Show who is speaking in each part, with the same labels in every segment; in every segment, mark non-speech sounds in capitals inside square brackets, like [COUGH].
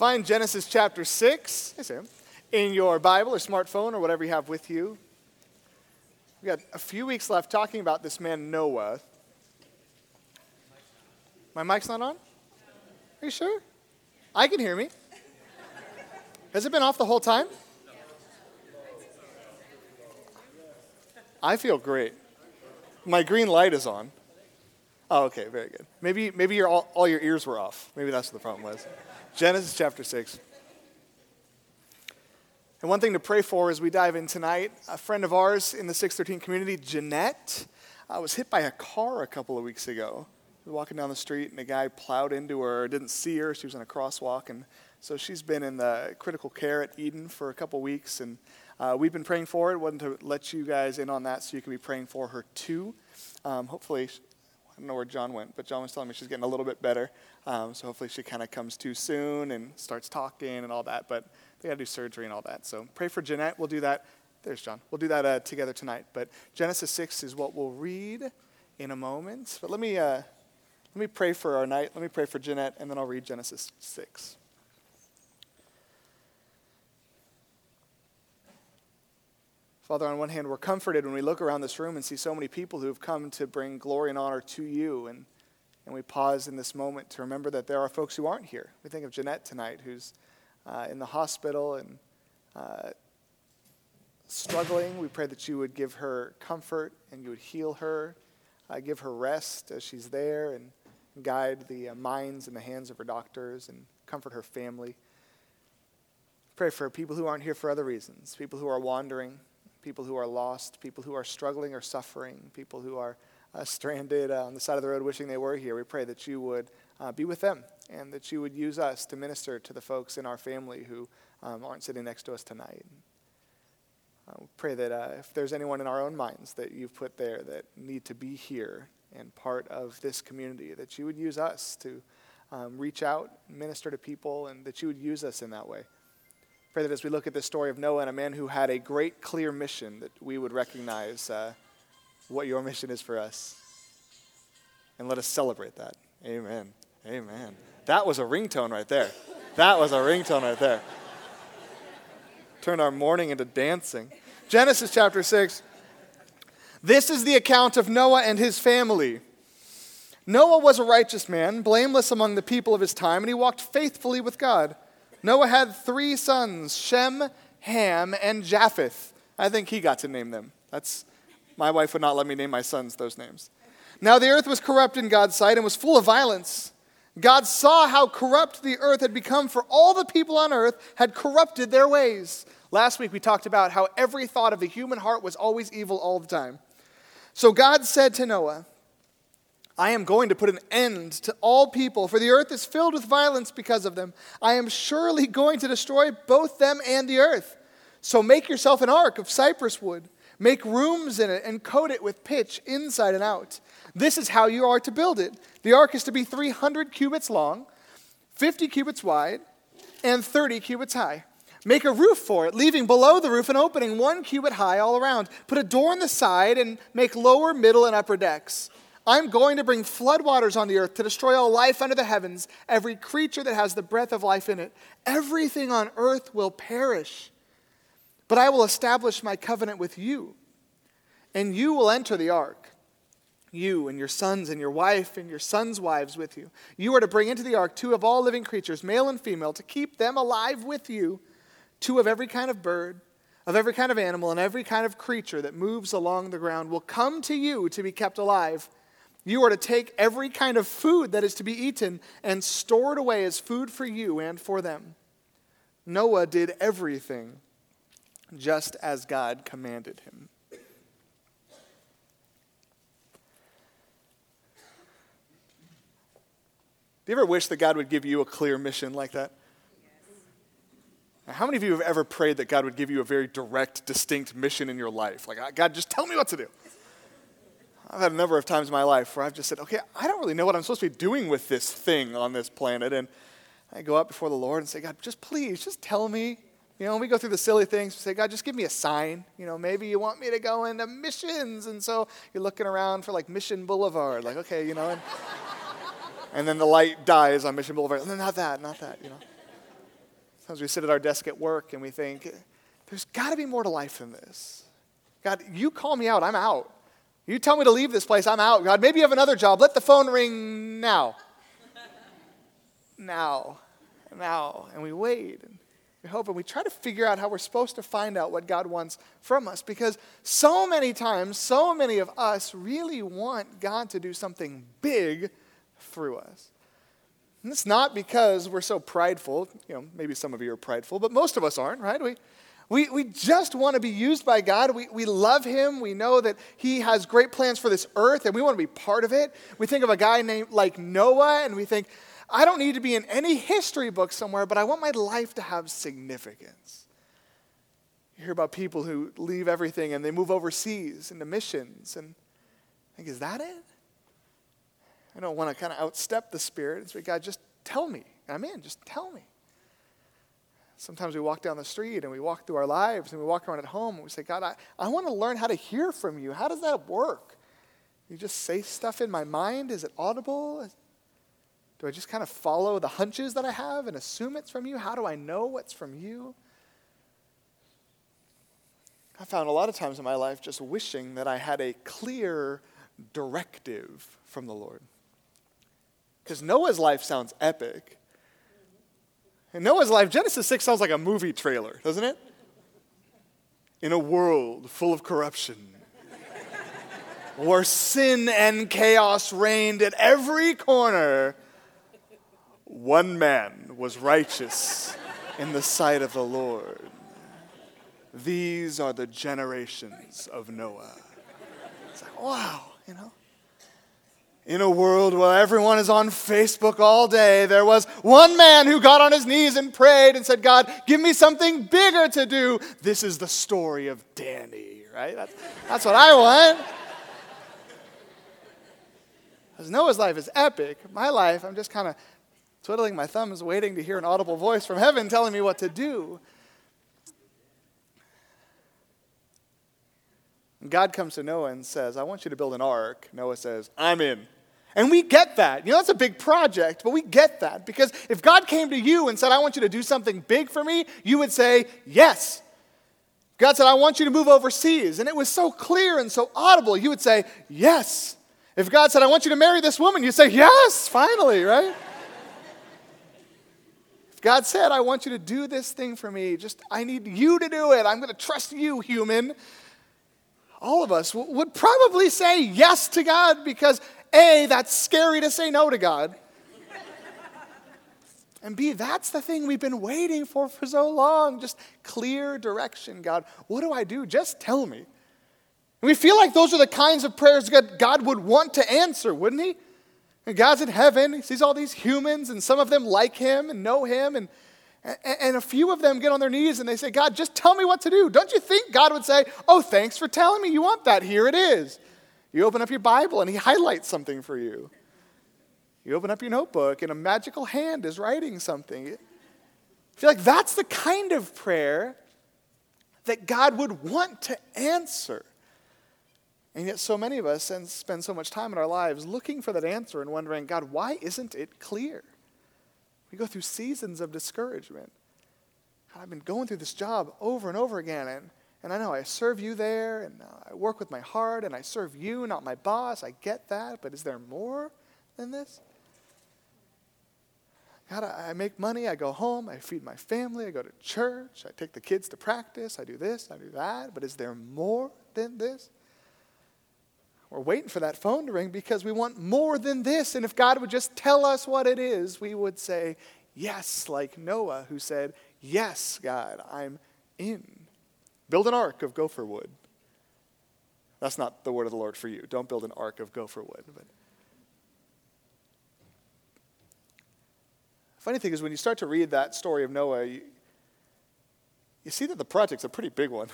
Speaker 1: Find Genesis chapter 6 hey Sam, in your Bible or smartphone or whatever you have with you. We've got a few weeks left talking about this man Noah. My mic's not on? Are you sure? I can hear me. Has it been off the whole time? I feel great. My green light is on. Oh, okay, very good. Maybe, maybe your, all, all your ears were off. Maybe that's what the problem was. Genesis chapter 6. And one thing to pray for as we dive in tonight, a friend of ours in the 613 community, Jeanette, uh, was hit by a car a couple of weeks ago. We walking down the street and a guy plowed into her, didn't see her, she was in a crosswalk. And so she's been in the critical care at Eden for a couple weeks. And uh, we've been praying for it. Wanted to let you guys in on that so you can be praying for her too. Um, hopefully, Don't know where John went, but John was telling me she's getting a little bit better. Um, so hopefully she kind of comes to soon and starts talking and all that. But they got to do surgery and all that. So pray for Jeanette. We'll do that. There's John. We'll do that uh, together tonight. But Genesis 6 is what we'll read in a moment. But let me, uh, let me pray for our night. Let me pray for Jeanette, and then I'll read Genesis 6. Father, on one hand, we're comforted when we look around this room and see so many people who have come to bring glory and honor to you. And, and we pause in this moment to remember that there are folks who aren't here. We think of Jeanette tonight, who's uh, in the hospital and uh, struggling. We pray that you would give her comfort and you would heal her, uh, give her rest as she's there, and guide the uh, minds and the hands of her doctors and comfort her family. Pray for people who aren't here for other reasons, people who are wandering people who are lost, people who are struggling or suffering, people who are uh, stranded uh, on the side of the road wishing they were here. We pray that you would uh, be with them and that you would use us to minister to the folks in our family who um, aren't sitting next to us tonight. Uh, we pray that uh, if there's anyone in our own minds that you've put there that need to be here and part of this community, that you would use us to um, reach out, minister to people, and that you would use us in that way. Pray that as we look at the story of Noah and a man who had a great, clear mission, that we would recognize uh, what your mission is for us. And let us celebrate that. Amen. Amen. That was a ringtone right there. That was a ringtone right there. Turned our mourning into dancing. Genesis chapter 6. This is the account of Noah and his family. Noah was a righteous man, blameless among the people of his time, and he walked faithfully with God. Noah had three sons Shem, Ham, and Japheth. I think he got to name them. That's, my wife would not let me name my sons those names. Now the earth was corrupt in God's sight and was full of violence. God saw how corrupt the earth had become, for all the people on earth had corrupted their ways. Last week we talked about how every thought of the human heart was always evil all the time. So God said to Noah, I am going to put an end to all people, for the earth is filled with violence because of them. I am surely going to destroy both them and the earth. So make yourself an ark of cypress wood. Make rooms in it and coat it with pitch inside and out. This is how you are to build it. The ark is to be 300 cubits long, 50 cubits wide, and 30 cubits high. Make a roof for it, leaving below the roof an opening one cubit high all around. Put a door on the side and make lower, middle, and upper decks. I'm going to bring floodwaters on the earth to destroy all life under the heavens, every creature that has the breath of life in it. Everything on earth will perish. But I will establish my covenant with you, and you will enter the ark. You and your sons and your wife and your sons' wives with you. You are to bring into the ark two of all living creatures, male and female, to keep them alive with you, two of every kind of bird, of every kind of animal, and every kind of creature that moves along the ground will come to you to be kept alive. You are to take every kind of food that is to be eaten and store it away as food for you and for them. Noah did everything just as God commanded him. Do you ever wish that God would give you a clear mission like that? How many of you have ever prayed that God would give you a very direct, distinct mission in your life? Like, God, just tell me what to do. I've had a number of times in my life where I've just said, okay, I don't really know what I'm supposed to be doing with this thing on this planet. And I go up before the Lord and say, God, just please, just tell me. You know, we go through the silly things. We say, God, just give me a sign. You know, maybe you want me to go into missions. And so you're looking around for like Mission Boulevard. Like, okay, you know. And, and then the light dies on Mission Boulevard. No, not that, not that, you know. Sometimes we sit at our desk at work and we think, there's got to be more to life than this. God, you call me out, I'm out. You tell me to leave this place, I'm out. God, maybe you have another job. Let the phone ring now. now. Now. And we wait and we hope and we try to figure out how we're supposed to find out what God wants from us because so many times, so many of us really want God to do something big through us. And it's not because we're so prideful. You know, maybe some of you are prideful, but most of us aren't, right? We, we, we just want to be used by God. We, we love Him. We know that He has great plans for this earth, and we want to be part of it. We think of a guy named like Noah, and we think, I don't need to be in any history book somewhere, but I want my life to have significance. You hear about people who leave everything and they move overseas into missions, and I think, is that it? I don't want to kind of outstep the Spirit. It's like, God, just tell me. I'm in, just tell me. Sometimes we walk down the street and we walk through our lives and we walk around at home and we say, God, I, I want to learn how to hear from you. How does that work? You just say stuff in my mind? Is it audible? Do I just kind of follow the hunches that I have and assume it's from you? How do I know what's from you? I found a lot of times in my life just wishing that I had a clear directive from the Lord. Because Noah's life sounds epic. In Noah's life, Genesis 6 sounds like a movie trailer, doesn't it? In a world full of corruption, [LAUGHS] where sin and chaos reigned at every corner, one man was righteous in the sight of the Lord. These are the generations of Noah. It's like, wow, you know? In a world where everyone is on Facebook all day, there was one man who got on his knees and prayed and said, God, give me something bigger to do. This is the story of Danny, right? That's, that's what I want. As Noah's life is epic, my life, I'm just kind of twiddling my thumbs, waiting to hear an audible voice from heaven telling me what to do. God comes to Noah and says, I want you to build an ark. Noah says, I'm in. And we get that. You know, that's a big project, but we get that. Because if God came to you and said, I want you to do something big for me, you would say, Yes. God said, I want you to move overseas. And it was so clear and so audible, you would say, Yes. If God said, I want you to marry this woman, you'd say, Yes, finally, right? if God said, I want you to do this thing for me, just, I need you to do it. I'm going to trust you, human. All of us would probably say yes to God because a, that's scary to say no to God. And B, that's the thing we've been waiting for for so long. Just clear direction, God. What do I do? Just tell me. And we feel like those are the kinds of prayers that God would want to answer, wouldn't He? And God's in heaven. He sees all these humans, and some of them like Him and know Him. And, and a few of them get on their knees and they say, God, just tell me what to do. Don't you think God would say, Oh, thanks for telling me you want that? Here it is. You open up your Bible and he highlights something for you. You open up your notebook and a magical hand is writing something. I feel like that's the kind of prayer that God would want to answer. And yet, so many of us spend so much time in our lives looking for that answer and wondering, God, why isn't it clear? We go through seasons of discouragement. I've been going through this job over and over again, and and I know I serve you there, and I work with my heart, and I serve you, not my boss. I get that, but is there more than this? God, I make money, I go home, I feed my family, I go to church, I take the kids to practice, I do this, I do that, but is there more than this? We're waiting for that phone to ring because we want more than this. And if God would just tell us what it is, we would say, Yes, like Noah, who said, Yes, God, I'm in. Build an ark of gopher wood. That's not the word of the Lord for you. Don't build an ark of gopher wood. But funny thing is, when you start to read that story of Noah, you, you see that the project's a pretty big one.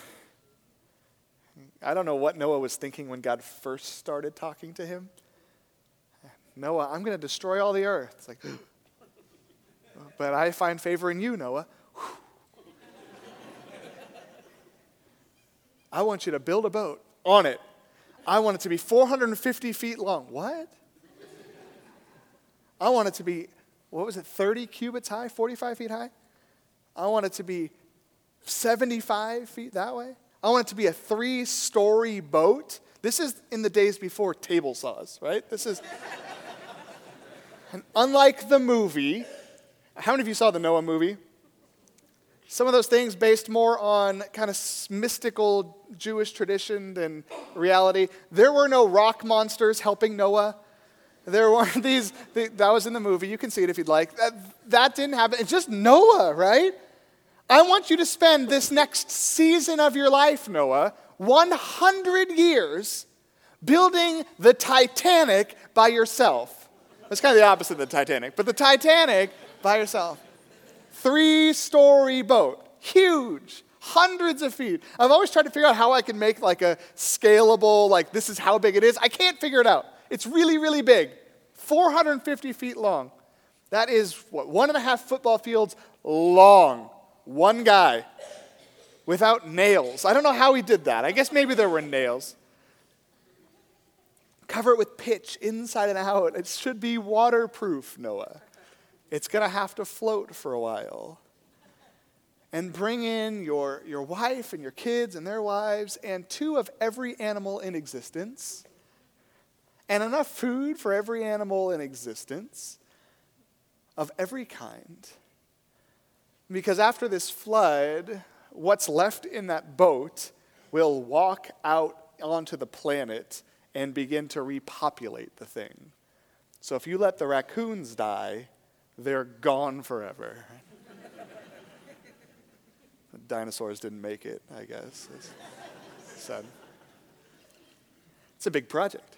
Speaker 1: I don't know what Noah was thinking when God first started talking to him. Noah, I'm going to destroy all the earth. It's like, [GASPS] but I find favor in you, Noah. [SIGHS] I want you to build a boat on it. I want it to be 450 feet long. What? I want it to be, what was it, 30 cubits high, 45 feet high? I want it to be 75 feet that way. I want it to be a three story boat. This is in the days before table saws, right? This is. [LAUGHS] and unlike the movie, how many of you saw the Noah movie? Some of those things based more on kind of mystical Jewish tradition than reality. There were no rock monsters helping Noah. There weren't [LAUGHS] these, that was in the movie. You can see it if you'd like. That, that didn't happen. It's just Noah, right? I want you to spend this next season of your life, Noah, 100 years building the Titanic by yourself. That's kind of the opposite of the Titanic, but the Titanic by yourself. Three story boat, huge, hundreds of feet. I've always tried to figure out how I can make like a scalable, like this is how big it is. I can't figure it out. It's really, really big, 450 feet long. That is what, one and a half football fields long. One guy without nails. I don't know how he did that. I guess maybe there were nails. Cover it with pitch inside and out. It should be waterproof, Noah. It's going to have to float for a while. And bring in your, your wife and your kids and their wives and two of every animal in existence, and enough food for every animal in existence of every kind. Because after this flood, what's left in that boat will walk out onto the planet and begin to repopulate the thing. So if you let the raccoons die, they're gone forever. [LAUGHS] dinosaurs didn't make it, I guess. It's sad. It's a big project.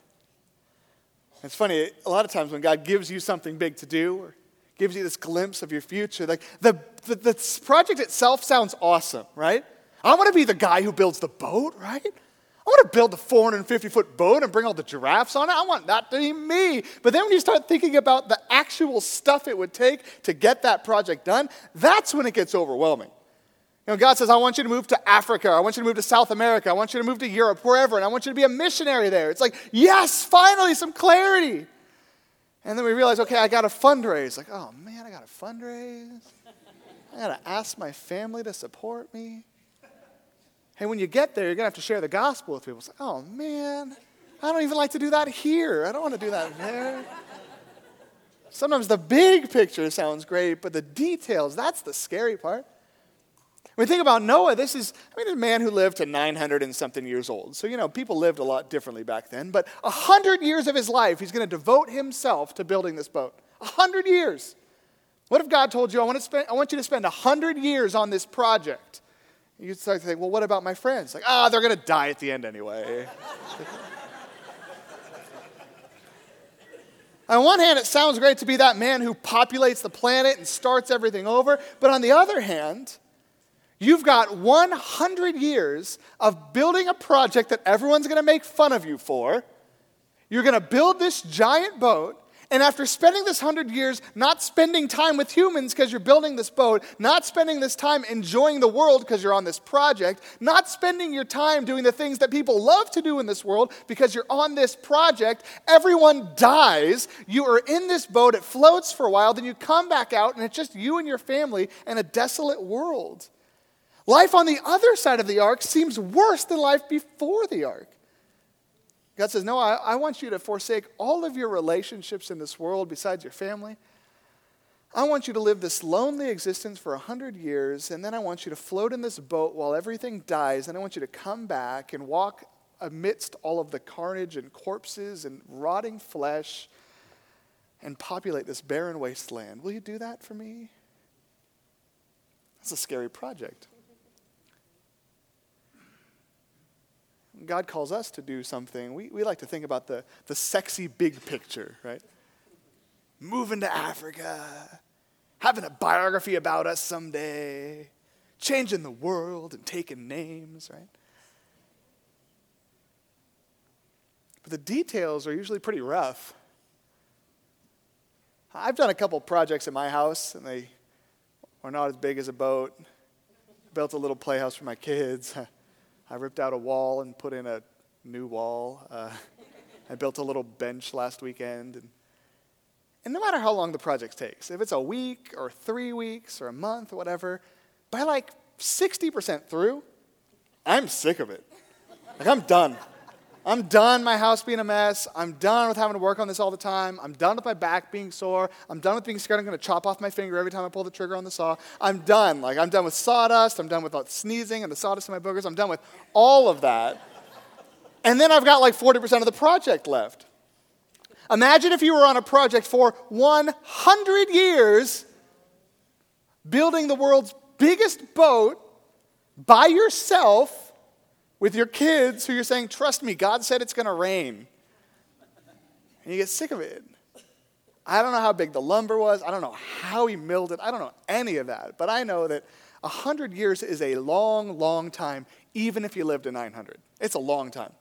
Speaker 1: It's funny, a lot of times when God gives you something big to do or gives you this glimpse of your future, like the, the, the project itself sounds awesome, right? I want to be the guy who builds the boat, right? I want to build the 450 foot boat and bring all the giraffes on it. I want that to be me. But then when you start thinking about the actual stuff it would take to get that project done, that's when it gets overwhelming. You know, God says, I want you to move to Africa. I want you to move to South America. I want you to move to Europe, wherever, and I want you to be a missionary there. It's like, yes, finally, some clarity. And then we realize, okay, I got to fundraise. Like, oh man, I got to fundraise. I got to ask my family to support me. Hey, when you get there, you're going to have to share the gospel with people. Oh, man, I don't even like to do that here. I don't want to do that there. Sometimes the big picture sounds great, but the details, that's the scary part. When we think about Noah, this is, I mean, a man who lived to 900 and something years old. So, you know, people lived a lot differently back then. But 100 years of his life, he's going to devote himself to building this boat. 100 years. What if God told you, I want, to spend, I want you to spend 100 years on this project? You start to think, well, what about my friends? Like, ah, oh, they're going to die at the end anyway. [LAUGHS] on one hand, it sounds great to be that man who populates the planet and starts everything over. But on the other hand, you've got 100 years of building a project that everyone's going to make fun of you for. You're going to build this giant boat and after spending this hundred years not spending time with humans because you're building this boat, not spending this time enjoying the world because you're on this project, not spending your time doing the things that people love to do in this world because you're on this project, everyone dies. You are in this boat, it floats for a while, then you come back out, and it's just you and your family and a desolate world. Life on the other side of the ark seems worse than life before the ark. God says, No, I, I want you to forsake all of your relationships in this world besides your family. I want you to live this lonely existence for a hundred years, and then I want you to float in this boat while everything dies, and I want you to come back and walk amidst all of the carnage and corpses and rotting flesh and populate this barren wasteland. Will you do that for me? That's a scary project. God calls us to do something, we, we like to think about the, the sexy big picture, right? Moving to Africa, having a biography about us someday, changing the world and taking names, right? But the details are usually pretty rough. I've done a couple projects in my house, and they are not as big as a boat. Built a little playhouse for my kids. [LAUGHS] I ripped out a wall and put in a new wall. Uh, [LAUGHS] I built a little bench last weekend. And, and no matter how long the project takes, if it's a week or three weeks or a month or whatever, by like 60% through, I'm sick of it. Like, I'm done. I'm done my house being a mess. I'm done with having to work on this all the time. I'm done with my back being sore. I'm done with being scared I'm going to chop off my finger every time I pull the trigger on the saw. I'm done. Like, I'm done with sawdust. I'm done with sneezing and the sawdust in my boogers. I'm done with all of that. And then I've got like 40% of the project left. Imagine if you were on a project for 100 years building the world's biggest boat by yourself with your kids who you're saying, Trust me, God said it's going to rain. And you get sick of it. I don't know how big the lumber was. I don't know how he milled it. I don't know any of that. But I know that 100 years is a long, long time, even if you lived to 900. It's a long time.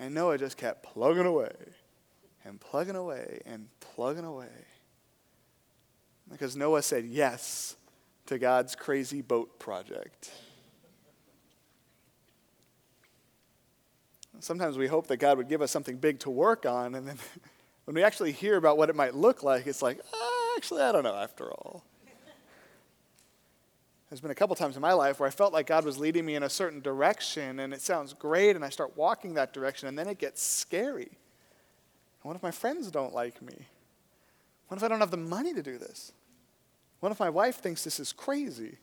Speaker 1: And Noah just kept plugging away and plugging away and plugging away. Because Noah said yes to God's crazy boat project. Sometimes we hope that God would give us something big to work on, and then [LAUGHS] when we actually hear about what it might look like, it's like, ah, actually, I don't know after all. There's been a couple times in my life where I felt like God was leading me in a certain direction, and it sounds great, and I start walking that direction, and then it gets scary. What if my friends don't like me? What if I don't have the money to do this? What if my wife thinks this is crazy?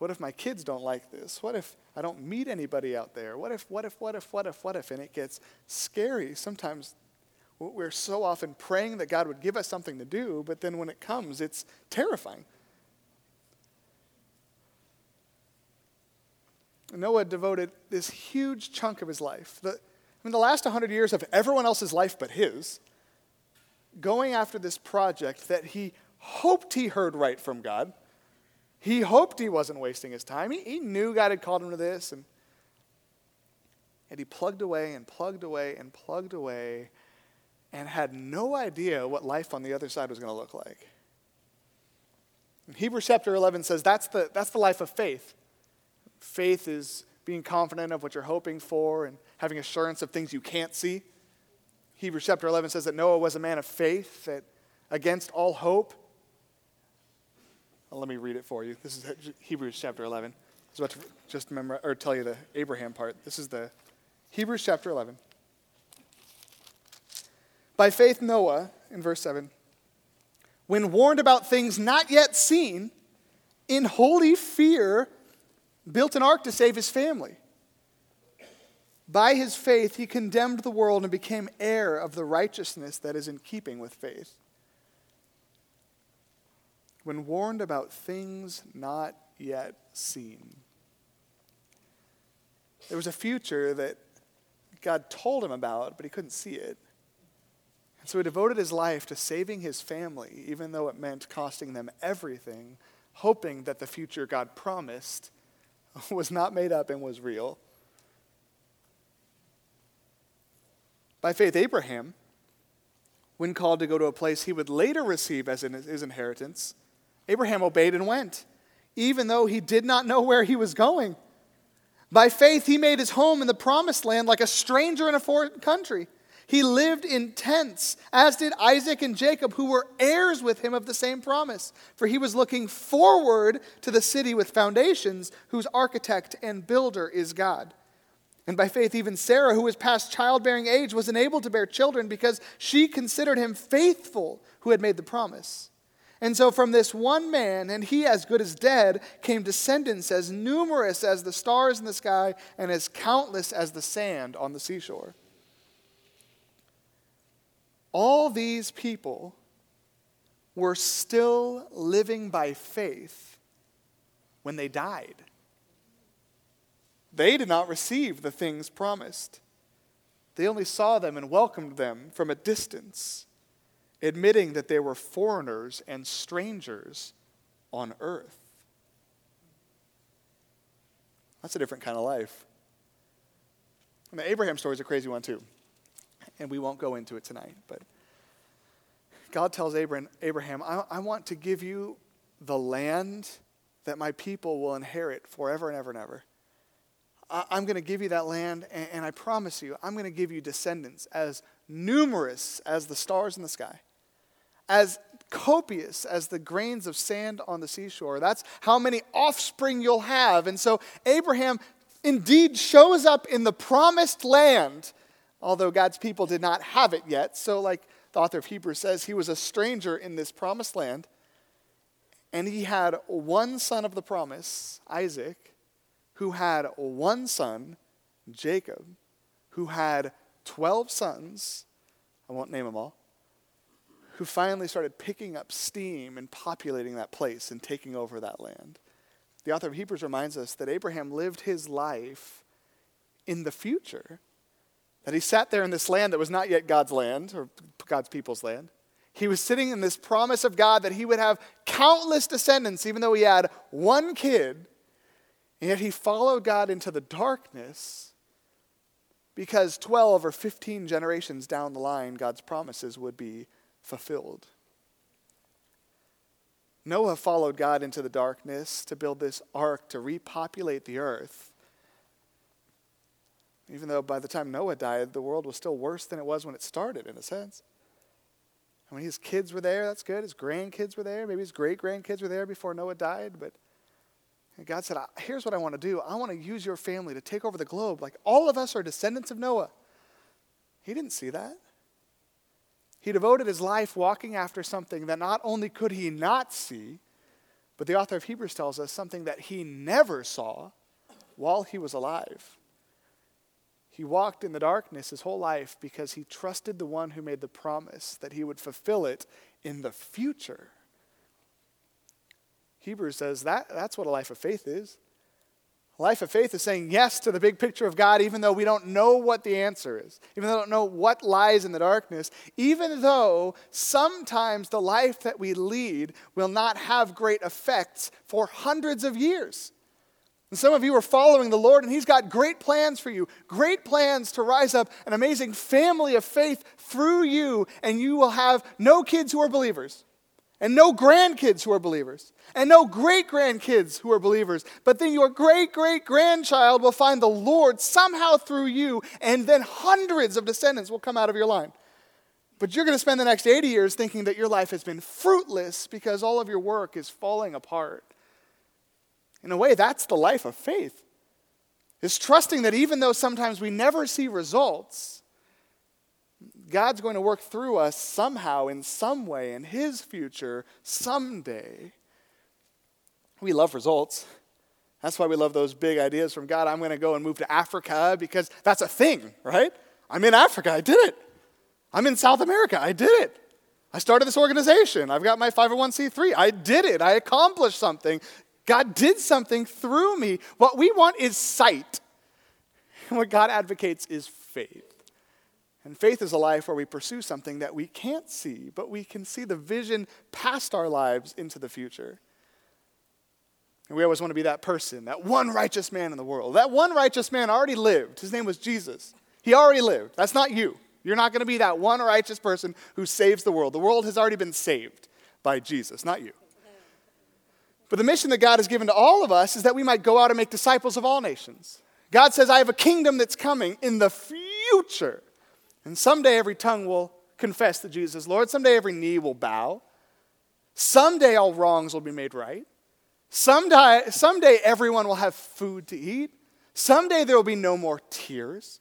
Speaker 1: What if my kids don't like this? What if I don't meet anybody out there? What if, what if, what if, what if, what if? And it gets scary. Sometimes we're so often praying that God would give us something to do, but then when it comes, it's terrifying. Noah devoted this huge chunk of his life, the, I mean, the last 100 years of everyone else's life but his, going after this project that he hoped he heard right from God he hoped he wasn't wasting his time. He, he knew God had called him to this. And, and he plugged away and plugged away and plugged away and had no idea what life on the other side was going to look like. And Hebrews chapter 11 says that's the, that's the life of faith. Faith is being confident of what you're hoping for and having assurance of things you can't see. Hebrews chapter 11 says that Noah was a man of faith, that against all hope, let me read it for you. This is Hebrews chapter 11. I was about to just remember, or tell you the Abraham part. This is the Hebrews chapter 11. By faith, Noah, in verse 7, when warned about things not yet seen, in holy fear, built an ark to save his family. By his faith, he condemned the world and became heir of the righteousness that is in keeping with faith when warned about things not yet seen. There was a future that God told him about, but he couldn't see it. And so he devoted his life to saving his family, even though it meant costing them everything, hoping that the future God promised [LAUGHS] was not made up and was real. By faith, Abraham, when called to go to a place he would later receive as his inheritance, Abraham obeyed and went, even though he did not know where he was going. By faith, he made his home in the promised land like a stranger in a foreign country. He lived in tents, as did Isaac and Jacob, who were heirs with him of the same promise. For he was looking forward to the city with foundations, whose architect and builder is God. And by faith, even Sarah, who was past childbearing age, was enabled to bear children because she considered him faithful who had made the promise. And so, from this one man, and he as good as dead, came descendants as numerous as the stars in the sky and as countless as the sand on the seashore. All these people were still living by faith when they died. They did not receive the things promised, they only saw them and welcomed them from a distance admitting that they were foreigners and strangers on earth. That's a different kind of life. And the Abraham story is a crazy one, too. And we won't go into it tonight. But God tells Abraham, Abraham I, I want to give you the land that my people will inherit forever and ever and ever. I, I'm going to give you that land, and, and I promise you, I'm going to give you descendants as numerous as the stars in the sky as copious as the grains of sand on the seashore. That's how many offspring you'll have. And so Abraham indeed shows up in the promised land, although God's people did not have it yet. So, like the author of Hebrews says, he was a stranger in this promised land. And he had one son of the promise, Isaac, who had one son, Jacob, who had 12 sons. I won't name them all who finally started picking up steam and populating that place and taking over that land. The author of Hebrews reminds us that Abraham lived his life in the future, that he sat there in this land that was not yet God's land or God's people's land. He was sitting in this promise of God that he would have countless descendants, even though he had one kid. And yet he followed God into the darkness because 12 or 15 generations down the line, God's promises would be fulfilled. Noah followed God into the darkness to build this ark to repopulate the earth. Even though by the time Noah died, the world was still worse than it was when it started, in a sense. I mean, his kids were there, that's good. His grandkids were there. Maybe his great grandkids were there before Noah died. But God said, Here's what I want to do I want to use your family to take over the globe. Like all of us are descendants of Noah. He didn't see that. He devoted his life walking after something that not only could he not see, but the author of Hebrews tells us something that he never saw while he was alive. He walked in the darkness his whole life because he trusted the one who made the promise that he would fulfill it in the future. Hebrews says that that's what a life of faith is. Life of faith is saying yes to the big picture of God, even though we don't know what the answer is, even though we don't know what lies in the darkness, even though sometimes the life that we lead will not have great effects for hundreds of years. And some of you are following the Lord, and He's got great plans for you, great plans to rise up an amazing family of faith through you, and you will have no kids who are believers and no grandkids who are believers, and no great grandkids who are believers. But then your great great grandchild will find the Lord somehow through you, and then hundreds of descendants will come out of your line. But you're going to spend the next 80 years thinking that your life has been fruitless because all of your work is falling apart. In a way, that's the life of faith. Is trusting that even though sometimes we never see results, God's going to work through us somehow, in some way, in His future, someday. We love results. That's why we love those big ideas from God. I'm going to go and move to Africa because that's a thing, right? I'm in Africa. I did it. I'm in South America. I did it. I started this organization. I've got my 501c3. I did it. I accomplished something. God did something through me. What we want is sight. And what God advocates is faith. And faith is a life where we pursue something that we can't see, but we can see the vision past our lives into the future. And we always want to be that person, that one righteous man in the world. That one righteous man already lived. His name was Jesus. He already lived. That's not you. You're not going to be that one righteous person who saves the world. The world has already been saved by Jesus, not you. But the mission that God has given to all of us is that we might go out and make disciples of all nations. God says, I have a kingdom that's coming in the future. And someday every tongue will confess that Jesus is Lord. Someday every knee will bow. Someday all wrongs will be made right. Someday, someday everyone will have food to eat. Someday there will be no more tears.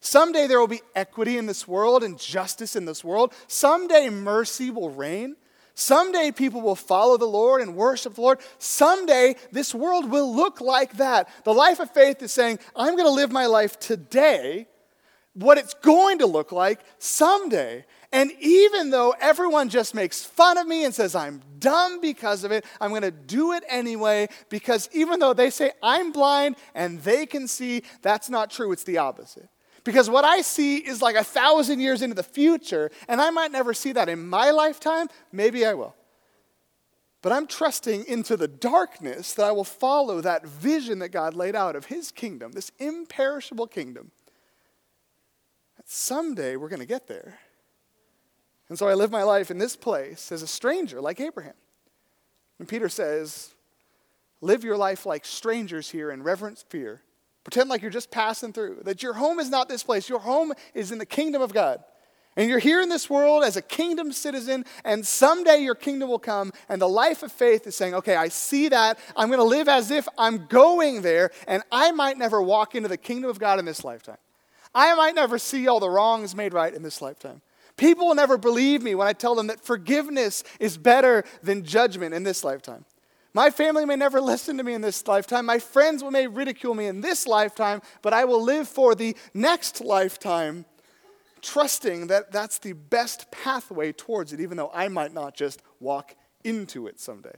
Speaker 1: Someday there will be equity in this world and justice in this world. Someday mercy will reign. Someday people will follow the Lord and worship the Lord. Someday this world will look like that. The life of faith is saying, I'm going to live my life today what it's going to look like someday. And even though everyone just makes fun of me and says I'm dumb because of it, I'm going to do it anyway because even though they say I'm blind and they can see, that's not true. It's the opposite. Because what I see is like a thousand years into the future, and I might never see that in my lifetime. Maybe I will. But I'm trusting into the darkness that I will follow that vision that God laid out of His kingdom, this imperishable kingdom someday we're going to get there. And so I live my life in this place as a stranger, like Abraham. And Peter says, Live your life like strangers here in reverent fear. Pretend like you're just passing through, that your home is not this place. Your home is in the kingdom of God. And you're here in this world as a kingdom citizen, and someday your kingdom will come. And the life of faith is saying, okay, I see that. I'm going to live as if I'm going there, and I might never walk into the kingdom of God in this lifetime. I might never see all the wrongs made right in this lifetime. People will never believe me when I tell them that forgiveness is better than judgment in this lifetime. My family may never [LAUGHS] listen to me in this lifetime. My friends may ridicule me in this lifetime, but I will live for the next lifetime trusting that that's the best pathway towards it, even though I might not just walk into it someday.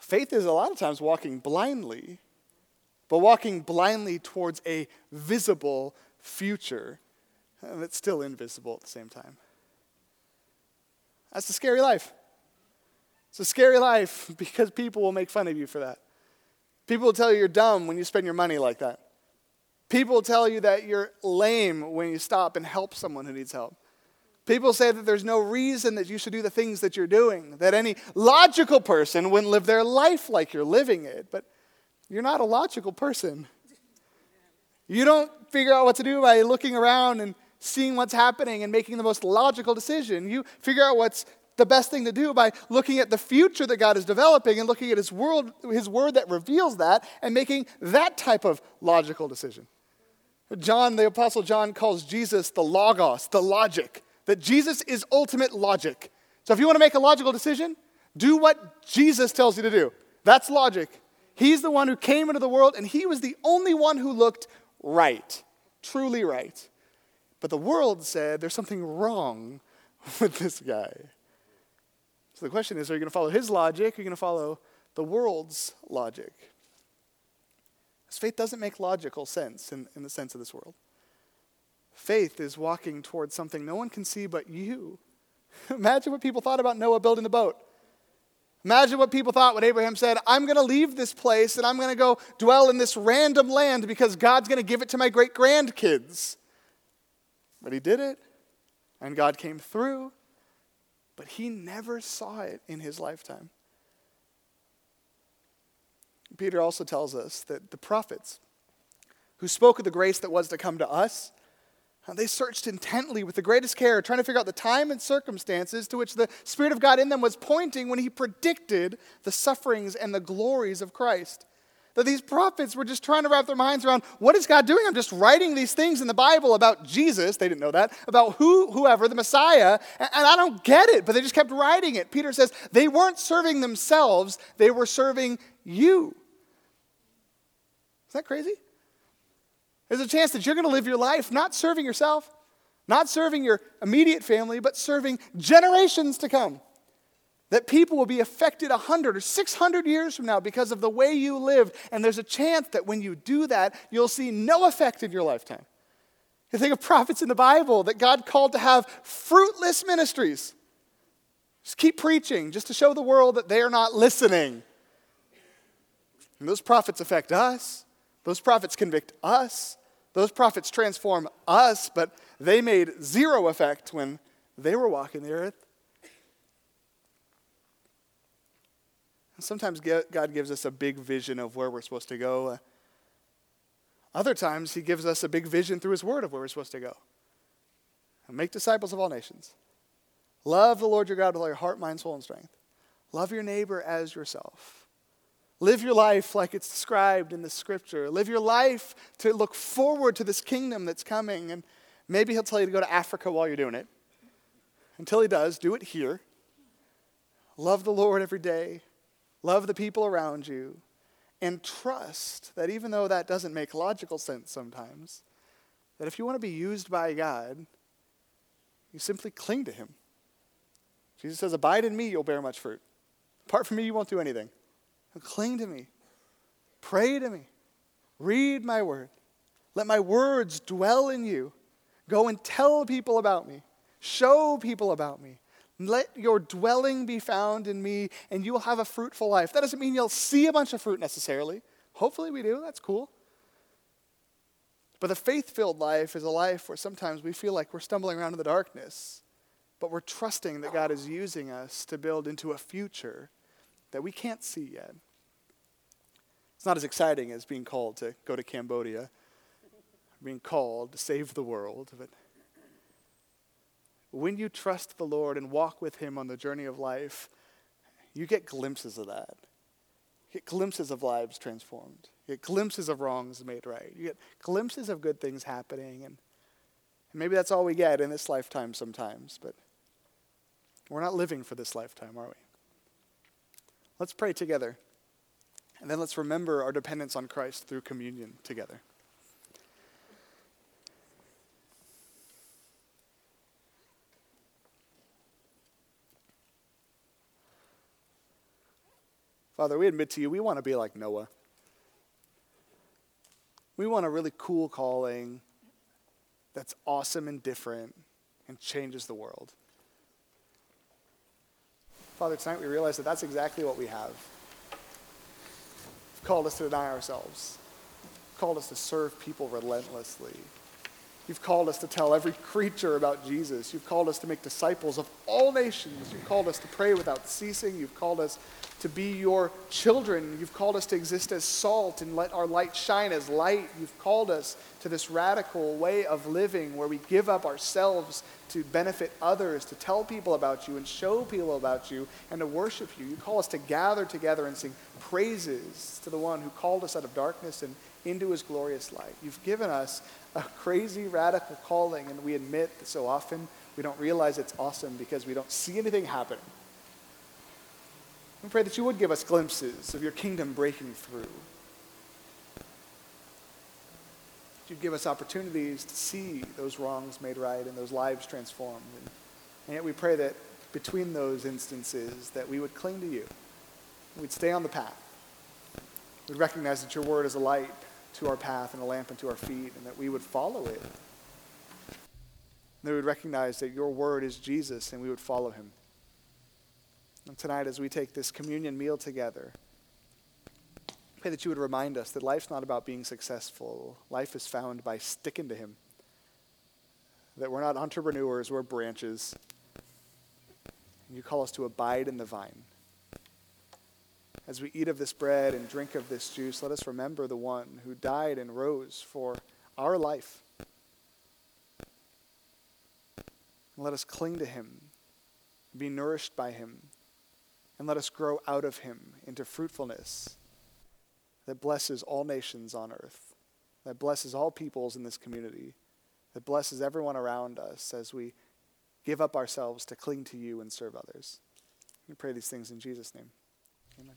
Speaker 1: Faith is a lot of times walking blindly, but walking blindly towards a visible future uh, that's still invisible at the same time. That's a scary life. It's a scary life [LAUGHS] because people will make fun of you for that. People will tell you you're dumb when you spend your money like that. People will tell you that you're lame when you stop and help someone who needs help. People say that there's no reason that you should do the things that you're doing, that any logical person wouldn't live their life like you're living it. But you're not a logical person. You don't figure out what to do by looking around and seeing what's happening and making the most logical decision. You figure out what's the best thing to do by looking at the future that God is developing and looking at His word, His word that reveals that and making that type of logical decision. John, the Apostle John, calls Jesus the Logos, the logic, that Jesus is ultimate logic. So if you want to make a logical decision, do what Jesus tells you to do. That's logic. He's the one who came into the world, and he was the only one who looked right, truly right. But the world said there's something wrong [LAUGHS] with this guy. So the question is are you going to follow his logic or are you going to follow the world's logic? Because faith doesn't make logical sense in, in the sense of this world. Faith is walking towards something no one can see but you. [LAUGHS] Imagine what people thought about Noah building the boat. Imagine what people thought when Abraham said, I'm going to leave this place and I'm going to go dwell in this random land because God's going to give it to my great grandkids. But he did it, and God came through, but he never saw it in his lifetime. Peter also tells us that the prophets who spoke of the grace that was to come to us, Uh, they searched intently with the greatest care, trying to figure out the time and circumstances to which the Spirit of God in them was pointing when He predicted the sufferings and the glories of Christ. That these prophets were just trying to wrap their minds around what is God doing? I'm just writing these things in the Bible about Jesus. They didn't know that. About who, whoever, the Messiah. And, and I don't get it, but they just kept writing it. Peter says they weren't serving themselves, they were serving you. Is that crazy? There's a chance that you're going to live your life not serving yourself, not serving your immediate family, but serving generations to come. That people will be affected 100 or 600 years from now because of the way you lived. And there's a chance that when you do that, you'll see no effect in your lifetime. You think of prophets in the Bible that God called to have fruitless ministries. Just keep preaching, just to show the world that they are not listening. And those prophets affect us. Those prophets convict us. Those prophets transform us, but they made zero effect when they were walking the earth. Sometimes God gives us a big vision of where we're supposed to go. Uh, other times, He gives us a big vision through His Word of where we're supposed to go. And make disciples of all nations. Love the Lord your God with all your heart, mind, soul, and strength. Love your neighbor as yourself. Live your life like it's described in the scripture. Live your life to look forward to this kingdom that's coming. And maybe he'll tell you to go to Africa while you're doing it. Until he does, do it here. Love the Lord every day. Love the people around you. And trust that even though that doesn't make logical sense sometimes, that if you want to be used by God, you simply cling to him. Jesus says, Abide in me, you'll bear much fruit. Apart from me, you won't do anything. Cling to me. Pray to me. Read my word. Let my words dwell in you. Go and tell people about me. Show people about me. Let your dwelling be found in me, and you will have a fruitful life. That doesn't mean you'll see a bunch of fruit necessarily. Hopefully, we do. That's cool. But the faith filled life is a life where sometimes we feel like we're stumbling around in the darkness, but we're trusting that God is using us to build into a future that we can't see yet. It's not as exciting as being called to go to Cambodia, being called to save the world, but when you trust the Lord and walk with Him on the journey of life, you get glimpses of that. You get glimpses of lives transformed. You get glimpses of wrongs made right. You get glimpses of good things happening. And, and maybe that's all we get in this lifetime sometimes, but we're not living for this lifetime, are we? Let's pray together. And then let's remember our dependence on Christ through communion together. Father, we admit to you, we want to be like Noah. We want a really cool calling that's awesome and different and changes the world. Father, tonight we realize that that's exactly what we have. You've called us to deny ourselves, You've called us to serve people relentlessly. You've called us to tell every creature about Jesus. You've called us to make disciples of all nations. You've called us to pray without ceasing. You've called us to be your children. You've called us to exist as salt and let our light shine as light. You've called us to this radical way of living where we give up ourselves to benefit others, to tell people about you and show people about you and to worship you. You call us to gather together and sing praises to the one who called us out of darkness and into his glorious light. You've given us a crazy, radical calling, and we admit that so often we don't realize it's awesome because we don't see anything happening. We pray that you would give us glimpses of your kingdom breaking through. You'd give us opportunities to see those wrongs made right and those lives transformed. And, and yet we pray that between those instances that we would cling to you. We'd stay on the path. We'd recognize that your word is a light to our path and a lamp unto our feet, and that we would follow it. And that we would recognize that your word is Jesus and we would follow him. And tonight, as we take this communion meal together, I pray that you would remind us that life's not about being successful. Life is found by sticking to Him. That we're not entrepreneurs, we're branches. And you call us to abide in the vine. As we eat of this bread and drink of this juice, let us remember the one who died and rose for our life. And let us cling to him, be nourished by him, and let us grow out of him into fruitfulness that blesses all nations on earth, that blesses all peoples in this community, that blesses everyone around us as we give up ourselves to cling to you and serve others. We pray these things in Jesus' name. Amen.